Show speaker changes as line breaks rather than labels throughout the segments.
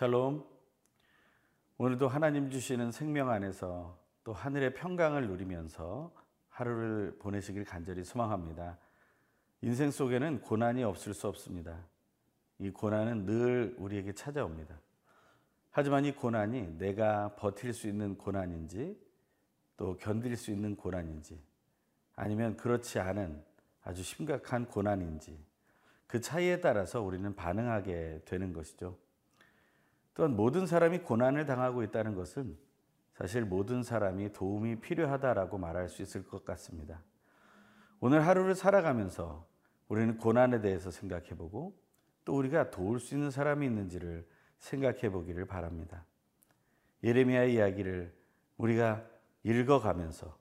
샬롬. 오늘도 하나님 주시는 생명 안에서 또 하늘의 평강을 누리면서 하루를 보내시길 간절히 소망합니다. 인생 속에는 고난이 없을 수 없습니다. 이 고난은 늘 우리에게 찾아옵니다. 하지만 이 고난이 내가 버틸 수 있는 고난인지 또 견딜 수 있는 고난인지 아니면 그렇지 않은 아주 심각한 고난인지 그 차이에 따라서 우리는 반응하게 되는 것이죠. 또한 모든 사람이 고난을 당하고 있다는 것은 사실 모든 사람이 도움이 필요하다라고 말할 수 있을 것 같습니다. 오늘 하루를 살아가면서 우리는 고난에 대해서 생각해 보고 또 우리가 도울 수 있는 사람이 있는지를 생각해 보기를 바랍니다. 예레미야 이야기를 우리가 읽어가면서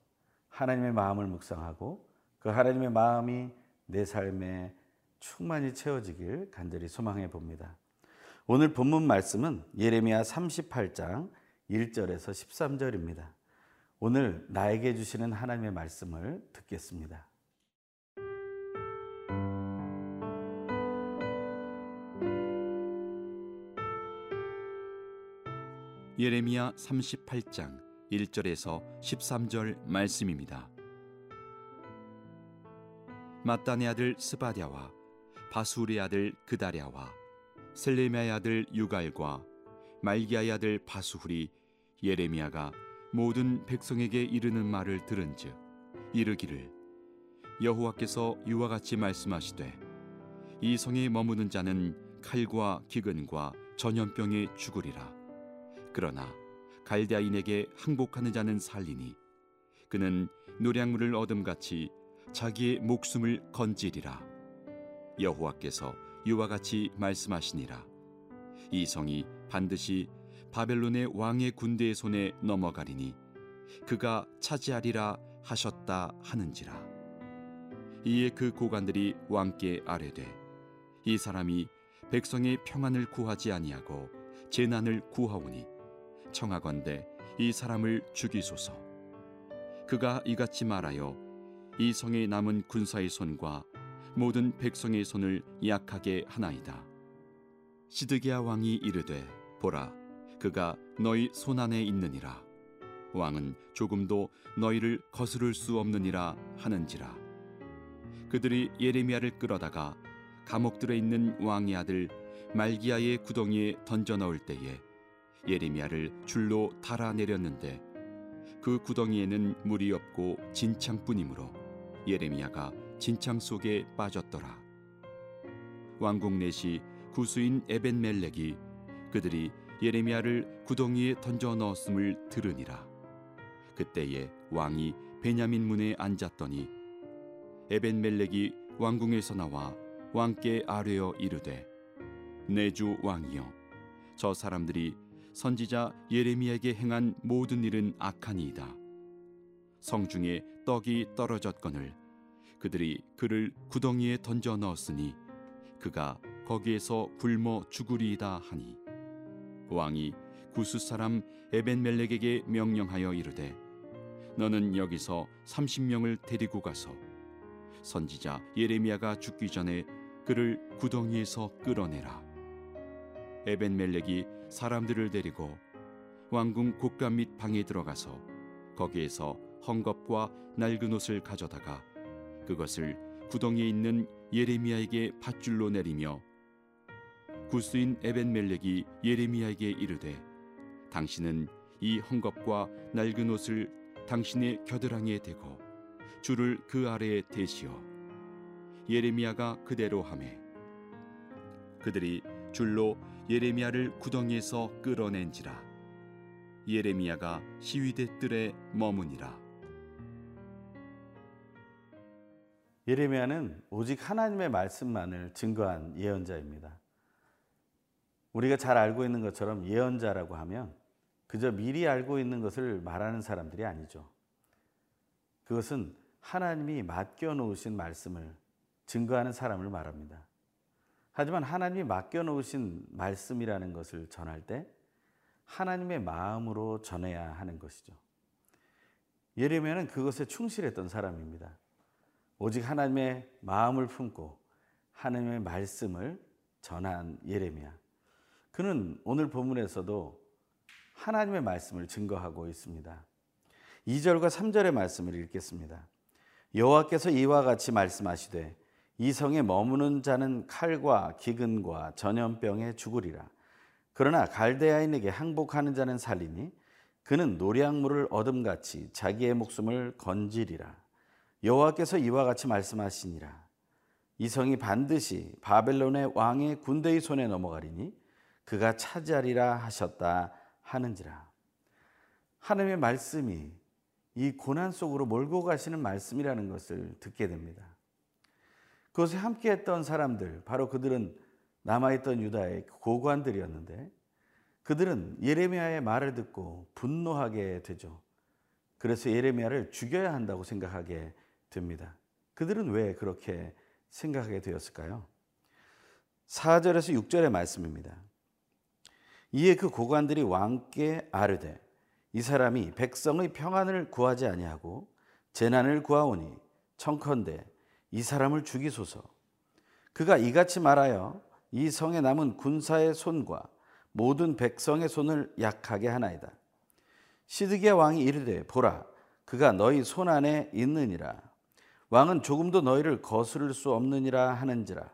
하나님의 마음을 묵상하고 그 하나님의 마음이 내 삶에 충만히 채워지길 간절히 소망해 봅니다. 오늘 본문 말씀은 예레미야 38장 1절에서 13절입니다. 오늘 나에게 주시는 하나님의 말씀을 듣겠습니다.
예레미야 38장 1절에서 13절 말씀입니다. 마단의 아들 스바랴와 바수리 아들 그다랴와 셀레미아의 아들 유갈과 말기야의 아들 바수훌이 예레미야가 모든 백성에게 이르는 말을 들은즉 이르기를 여호와께서 이와 같이 말씀하시되 이 성에 머무는 자는 칼과 기근과 전염병에 죽으리라. 그러나 갈대아인에게 항복하는 자는 살리니 그는 노량물을 얻음같이 자기의 목숨을 건지리라. 여호와께서 이와 같이 말씀하시니라. 이 성이 반드시 바벨론의 왕의 군대의 손에 넘어가리니 그가 차지하리라 하셨다 하는지라. 이에 그 고관들이 왕께 아뢰되 이 사람이 백성의 평안을 구하지 아니하고 재난을 구하오니 청하건대 이 사람을 죽이소서. 그가 이같이 말하여 이 성에 남은 군사의 손과 모든 백성의 손을 약하게 하나이다. 시드기야 왕이 이르되 보라 그가 너희 손 안에 있느니라. 왕은 조금도 너희를 거스를 수 없느니라 하는지라. 그들이 예레미야를 끌어다가 감옥들에 있는 왕의 아들 말기야의 구덩이에 던져 넣을 때에 예레미야를 줄로 달아내렸는데 그 구덩이에는 물이 없고 진창뿐이므로 예레미야가 진창 속에 빠졌더라. 왕국 내시 구수인 에벤멜렉이 그들이 예레미야를 구덩이에 던져 넣었음을 들으니라. 그때에 왕이 베냐민 문에 앉았더니 에벤멜렉이 왕궁에서 나와 왕께 아뢰어 이르되 내 주 왕이여 저 사람들이 선지자 예레미야에게 행한 모든 일은 악하니이다. 성중에 떡이 떨어졌거늘 그들이 그를 구덩이에 던져 넣었으니 그가 거기에서 굶어 죽으리이다 하니. 왕이 구스 사람 에벤멜렉에게 명령하여 이르되 너는 여기서 30명을 데리고 가서 선지자 예레미야가 죽기 전에 그를 구덩이에서 끌어내라. 에벤멜렉이 사람들을 데리고 왕궁 곳간 및 방에 들어가서 거기에서 헝겊과 낡은 옷을 가져다가 그것을 구덩이에 있는 예레미야에게 밧줄로 내리며 구스인 에벤멜렉이 예레미야에게 이르되 당신은 이 헝겊과 낡은 옷을 당신의 겨드랑이에 대고 줄을 그 아래에 대시어 예레미야가 그대로 하매 그들이 줄로 예레미야를 구덩이에서 끌어낸지라. 예레미야가 시위대 뜰에 머무니라
예레미야는 오직 하나님의 말씀만을 증거한 예언자입니다. 우리가 잘 알고 있는 것처럼 예언자라고 하면 그저 미리 알고 있는 것을 말하는 사람들이 아니죠. 그것은 하나님이 맡겨 놓으신 말씀을 증거하는 사람을 말합니다. 하지만 하나님이 맡겨 놓으신 말씀이라는 것을 전할 때 하나님의 마음으로 전해야 하는 것이죠. 예레미야는 그것에 충실했던 사람입니다. 오직 하나님의 마음을 품고 하나님의 말씀을 전한 예레미야. 그는 오늘 본문에서도 하나님의 말씀을 증거하고 있습니다. 2절과 3절의 말씀을 읽겠습니다. 여호와께서 이와 같이 말씀하시되 이 성에 머무는 자는 칼과 기근과 전염병에 죽으리라. 그러나 갈대아인에게 항복하는 자는 살리니 그는 노량물을 얻음같이 자기의 목숨을 건지리라. 여호와께서 이와 같이 말씀하시니라. 이 성이 반드시 바벨론의 왕의 군대의 손에 넘어가리니 그가 차지하리라 하셨다 하는지라. 하나님의 말씀이 이 고난 속으로 몰고 가시는 말씀이라는 것을 듣게 됩니다. 그것에 함께 했던 사람들, 바로 그들은 남아있던 유다의 고관들이었는데 그들은 예레미야의 말을 듣고 분노하게 되죠. 그래서 예레미야를 죽여야 한다고 생각하게 됩니다. 그들은 왜 그렇게 생각하게 되었을까요? 4절에서 6절의 말씀입니다. 이에 그 고관들이 왕께 아르되 이 사람이 백성의 평안을 구하지 아니하고 재난을 구하오니 청컨대 이 사람을 죽이소서. 그가 이같이 말하여 이 성에 남은 군사의 손과 모든 백성의 손을 약하게 하나이다. 시드기야 왕이 이르되 보라 그가 너희 손 안에 있느니라. 왕은 조금도 너희를 거스를 수 없느니라 하는지라.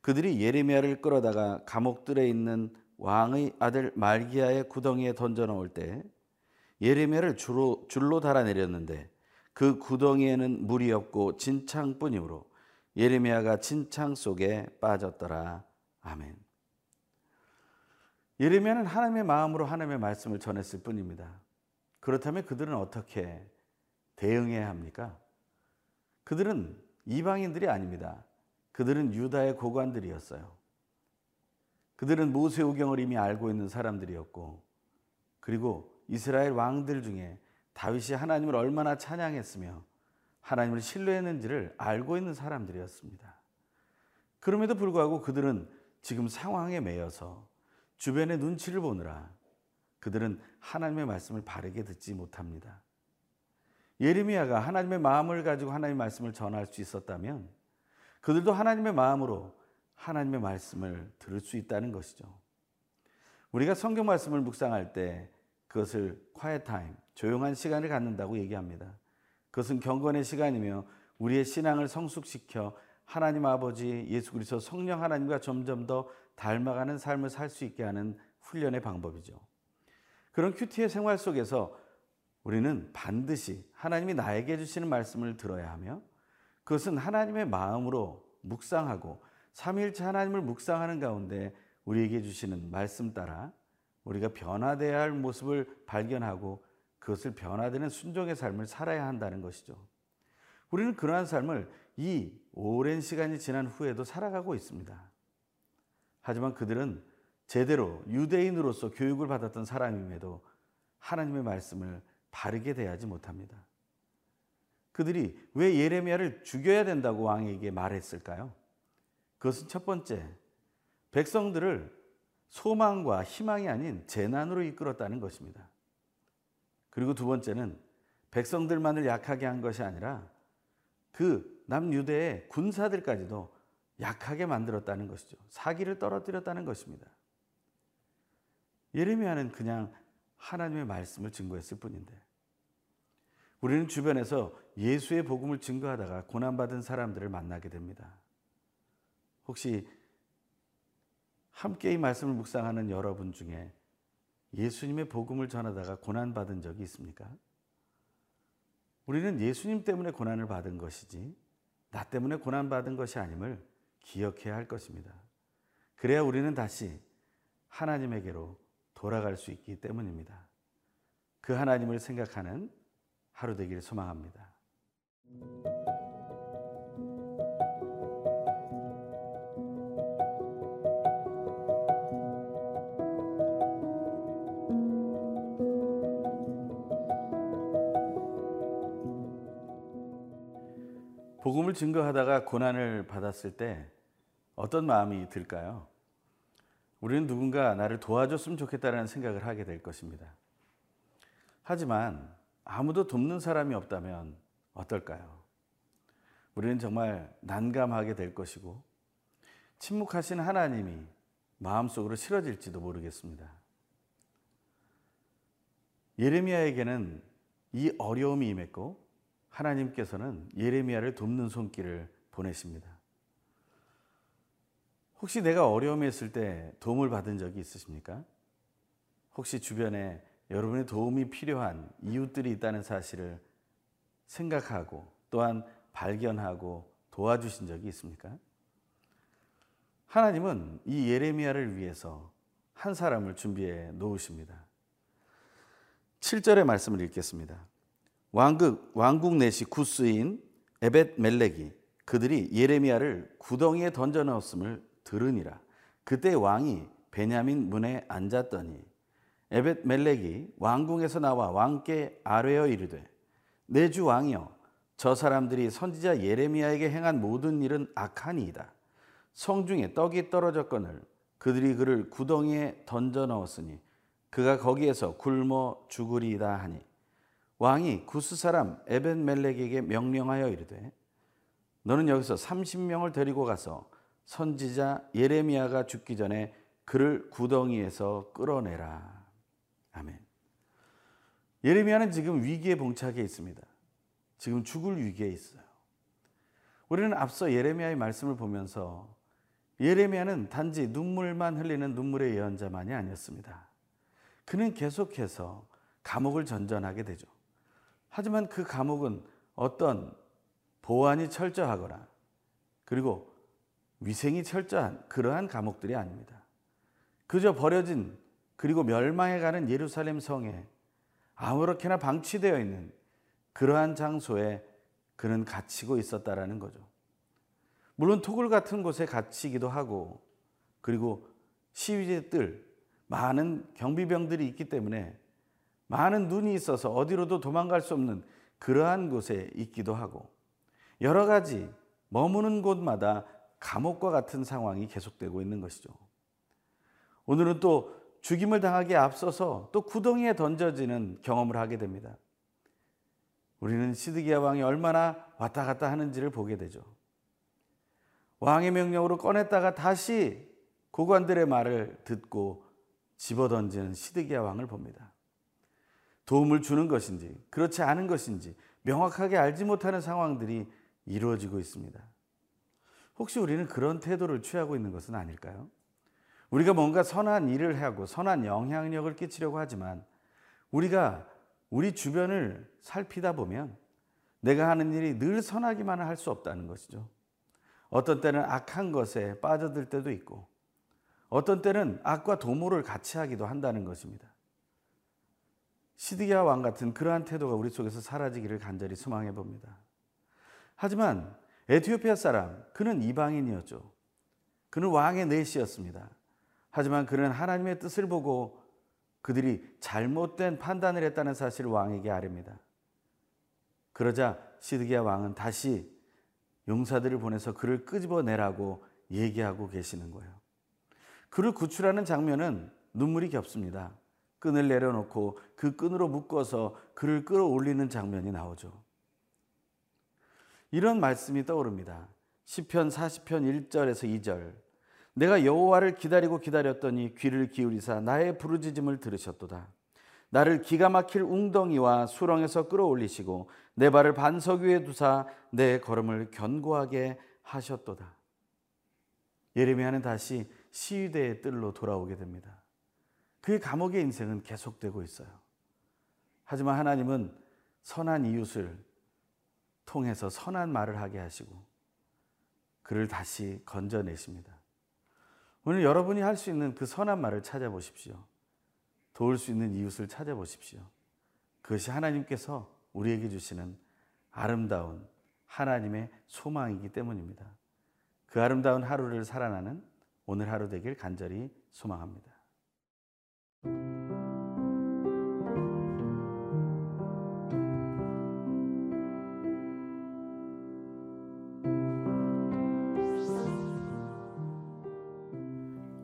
그들이 예레미야를 끌어다가 감옥들에 있는 왕의 아들 말기야의 구덩이에 던져 넣을 때 예레미야를 줄로, 줄로 달아내렸는데 그 구덩이에는 물이 없고 진창뿐이므로 예레미야가 진창 속에 빠졌더라. 아멘. 예레미야는 하나님의 마음으로 하나님의 말씀을 전했을 뿐입니다. 그렇다면 그들은 어떻게 대응해야 합니까? 그들은 이방인들이 아닙니다. 그들은 유다의 고관들이었어요. 그들은 모세오경을 이미 알고 있는 사람들이었고, 그리고 이스라엘 왕들 중에 다윗이 하나님을 얼마나 찬양했으며 하나님을 신뢰했는지를 알고 있는 사람들이었습니다. 그럼에도 불구하고 그들은 지금 상황에 매여서 주변의 눈치를 보느라 그들은 하나님의 말씀을 바르게 듣지 못합니다. 예레미야가 하나님의 마음을 가지고 하나님의 말씀을 전할 수 있었다면 그들도 하나님의 마음으로 하나님의 말씀을 들을 수 있다는 것이죠. 우리가 성경 말씀을 묵상할 때 그것을 quiet time, 조용한 시간을 갖는다고 얘기합니다. 그것은 경건의 시간이며 우리의 신앙을 성숙시켜 하나님 아버지 예수 그리스도 성령 하나님과 점점 더 닮아가는 삶을 살 수 있게 하는 훈련의 방법이죠. 그런 큐티의 생활 속에서 우리는 반드시 하나님이 나에게 주시는 말씀을 들어야 하며 그것은 하나님의 마음으로 묵상하고 삼일째 하나님을 묵상하는 가운데 우리에게 주시는 말씀 따라 우리가 변화되어야 할 모습을 발견하고 그것을 변화되는 순종의 삶을 살아야 한다는 것이죠. 우리는 그러한 삶을 이 오랜 시간이 지난 후에도 살아가고 있습니다. 하지만 그들은 제대로 유대인으로서 교육을 받았던 사람임에도 하나님의 말씀을 바르게 대하지 못합니다. 그들이 왜 예레미야를 죽여야 된다고 왕에게 말했을까요? 그것은 첫 번째, 백성들을 소망과 희망이 아닌 재난으로 이끌었다는 것입니다. 그리고 두 번째는 백성들만을 약하게 한 것이 아니라 그 남유대의 군사들까지도 약하게 만들었다는 것이죠. 사기를 떨어뜨렸다는 것입니다. 예레미야는 그냥 하나님의 말씀을 증거했을 뿐인데 우리는 주변에서 예수의 복음을 증거하다가 고난받은 사람들을 만나게 됩니다. 혹시 함께 이 말씀을 묵상하는 여러분 중에 예수님의 복음을 전하다가 고난받은 적이 있습니까? 우리는 예수님 때문에 고난을 받은 것이지 나 때문에 고난받은 것이 아님을 기억해야 할 것입니다. 그래야 우리는 다시 하나님에게로 돌아갈 수 있기 때문입니다. 그 하나님을 생각하는 하루 되기를 소망합니다. 복음을 증거하다가 고난을 받았을 때 어떤 마음이 들까요? 우리는 누군가 나를 도와줬으면 좋겠다는 생각을 하게 될 것입니다. 하지만 아무도 돕는 사람이 없다면 어떨까요? 우리는 정말 난감하게 될 것이고 침묵하신 하나님이 마음속으로 실어질지도 모르겠습니다. 예레미야에게는 이 어려움이 임했고 하나님께서는 예레미야를 돕는 손길을 보내십니다. 혹시 내가 어려움에 있을 때 도움을 받은 적이 있으십니까? 혹시 주변에 여러분의 도움이 필요한 이웃들이 있다는 사실을 생각하고 또한 발견하고 도와주신 적이 있습니까? 하나님은 이 예레미야를 위해서 한 사람을 준비해 놓으십니다. 7절의 말씀을 읽겠습니다. 왕국, 왕국 내시 구스인 에벳 멜렉이 그들이 예레미야를 구덩이에 던져 넣었음을 들으니라. 그때 왕이 베냐민 문에 앉았더니 에벳 멜렉이 왕궁에서 나와 왕께 아뢰어 이르되 내 주 왕이여 저 사람들이 선지자 예레미야에게 행한 모든 일은 악하니이다. 성중에 떡이 떨어졌거늘 그들이 그를 구덩이에 던져 넣었으니 그가 거기에서 굶어 죽으리이다 하니 왕이 구스 사람 에벤 멜렉에게 명령하여 이르되 너는 여기서 30명을 데리고 가서 선지자 예레미야가 죽기 전에 그를 구덩이에서 끌어내라. 아멘. 예레미야는 지금 위기에 봉착해 있습니다. 지금 죽을 위기에 있어요. 우리는 앞서 예레미야의 말씀을 보면서 예레미야는 단지 눈물만 흘리는 눈물의 예언자만이 아니었습니다. 그는 계속해서 감옥을 전전하게 되죠. 하지만 그 감옥은 어떤 보안이 철저하거나 그리고 위생이 철저한 그러한 감옥들이 아닙니다. 그저 버려진 그리고 멸망해가는 예루살렘 성에 아무렇게나 방치되어 있는 그러한 장소에 그는 갇히고 있었다라는 거죠. 물론 토굴 같은 곳에 갇히기도 하고 그리고 시위제들 많은 경비병들이 있기 때문에 많은 눈이 있어서 어디로도 도망갈 수 없는 그러한 곳에 있기도 하고 여러 가지 머무는 곳마다 감옥과 같은 상황이 계속되고 있는 것이죠. 오늘은 또 죽임을 당하기에 앞서서 또 구덩이에 던져지는 경험을 하게 됩니다. 우리는 시드기야 왕이 얼마나 왔다 갔다 하는지를 보게 되죠. 왕의 명령으로 꺼냈다가 다시 고관들의 말을 듣고 집어 던지는 시드기야 왕을 봅니다. 도움을 주는 것인지 그렇지 않은 것인지 명확하게 알지 못하는 상황들이 이루어지고 있습니다. 혹시 우리는 그런 태도를 취하고 있는 것은 아닐까요? 우리가 뭔가 선한 일을 하고 선한 영향력을 끼치려고 하지만 우리가 우리 주변을 살피다 보면 내가 하는 일이 늘 선하기만은 할수 없다는 것이죠. 어떤 때는 악한 것에 빠져들 때도 있고 어떤 때는 악과 도모를 같이 하기도 한다는 것입니다. 시드기야 왕 같은 그러한 태도가 우리 속에서 사라지기를 간절히 소망해 봅니다. 하지만 에티오피아 사람 그는 이방인이었죠. 그는 왕의 내시였습니다. 하지만 그는 하나님의 뜻을 보고 그들이 잘못된 판단을 했다는 사실을 왕에게 아릅니다. 그러자 시드기야 왕은 다시 용사들을 보내서 그를 끄집어내라고 얘기하고 계시는 거예요. 그를 구출하는 장면은 눈물이 겹습니다. 끈을 내려놓고 그 끈으로 묶어서 그를 끌어올리는 장면이 나오죠. 이런 말씀이 떠오릅니다. 시편 40편 1절에서 2절. 내가 여호와를 기다리고 기다렸더니 귀를 기울이사 나의 부르짖음을 들으셨도다. 나를 기가 막힐 웅덩이와 수렁에서 끌어올리시고 내 발을 반석 위에 두사 내 걸음을 견고하게 하셨도다. 예레미야는 다시 시위대의 뜰로 돌아오게 됩니다. 그의 감옥의 인생은 계속되고 있어요. 하지만 하나님은 선한 이웃을 통해서 선한 말을 하게 하시고 그를 다시 건져내십니다. 오늘 여러분이 할 수 있는 그 선한 말을 찾아보십시오. 도울 수 있는 이웃을 찾아보십시오. 그것이 하나님께서 우리에게 주시는 아름다운 하나님의 소망이기 때문입니다. 그 아름다운 하루를 살아나는 오늘 하루 되길 간절히 소망합니다.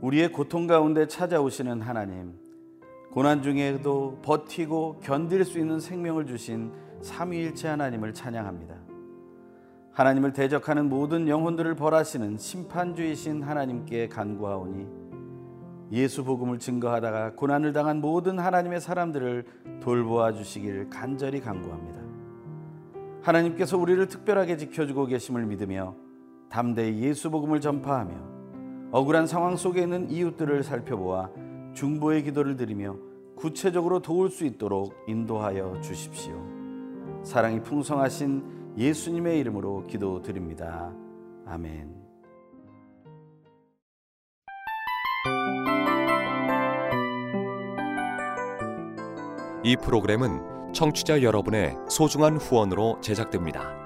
우리의 고통 가운데 찾아오시는 하나님, 고난 중에도 버티고 견딜 수 있는 생명을 주신 삼위일체 하나님을 찬양합니다. 하나님을 대적하는 모든 영혼들을 벌하시는 심판주이신 하나님께 간구하오니 예수 복음을 증거하다가 고난을 당한 모든 하나님의 사람들을 돌보아 주시길 간절히 간구합니다. 하나님께서 우리를 특별하게 지켜주고 계심을 믿으며 담대히 예수 복음을 전파하며 억울한 상황 속에 있는 이웃들을 살펴보아 중보의 기도를 드리며 구체적으로 도울 수 있도록 인도하여 주십시오. 사랑이 풍성하신 예수님의 이름으로 기도드립니다. 아멘.
이 프로그램은 청취자 여러분의 소중한 후원으로 제작됩니다.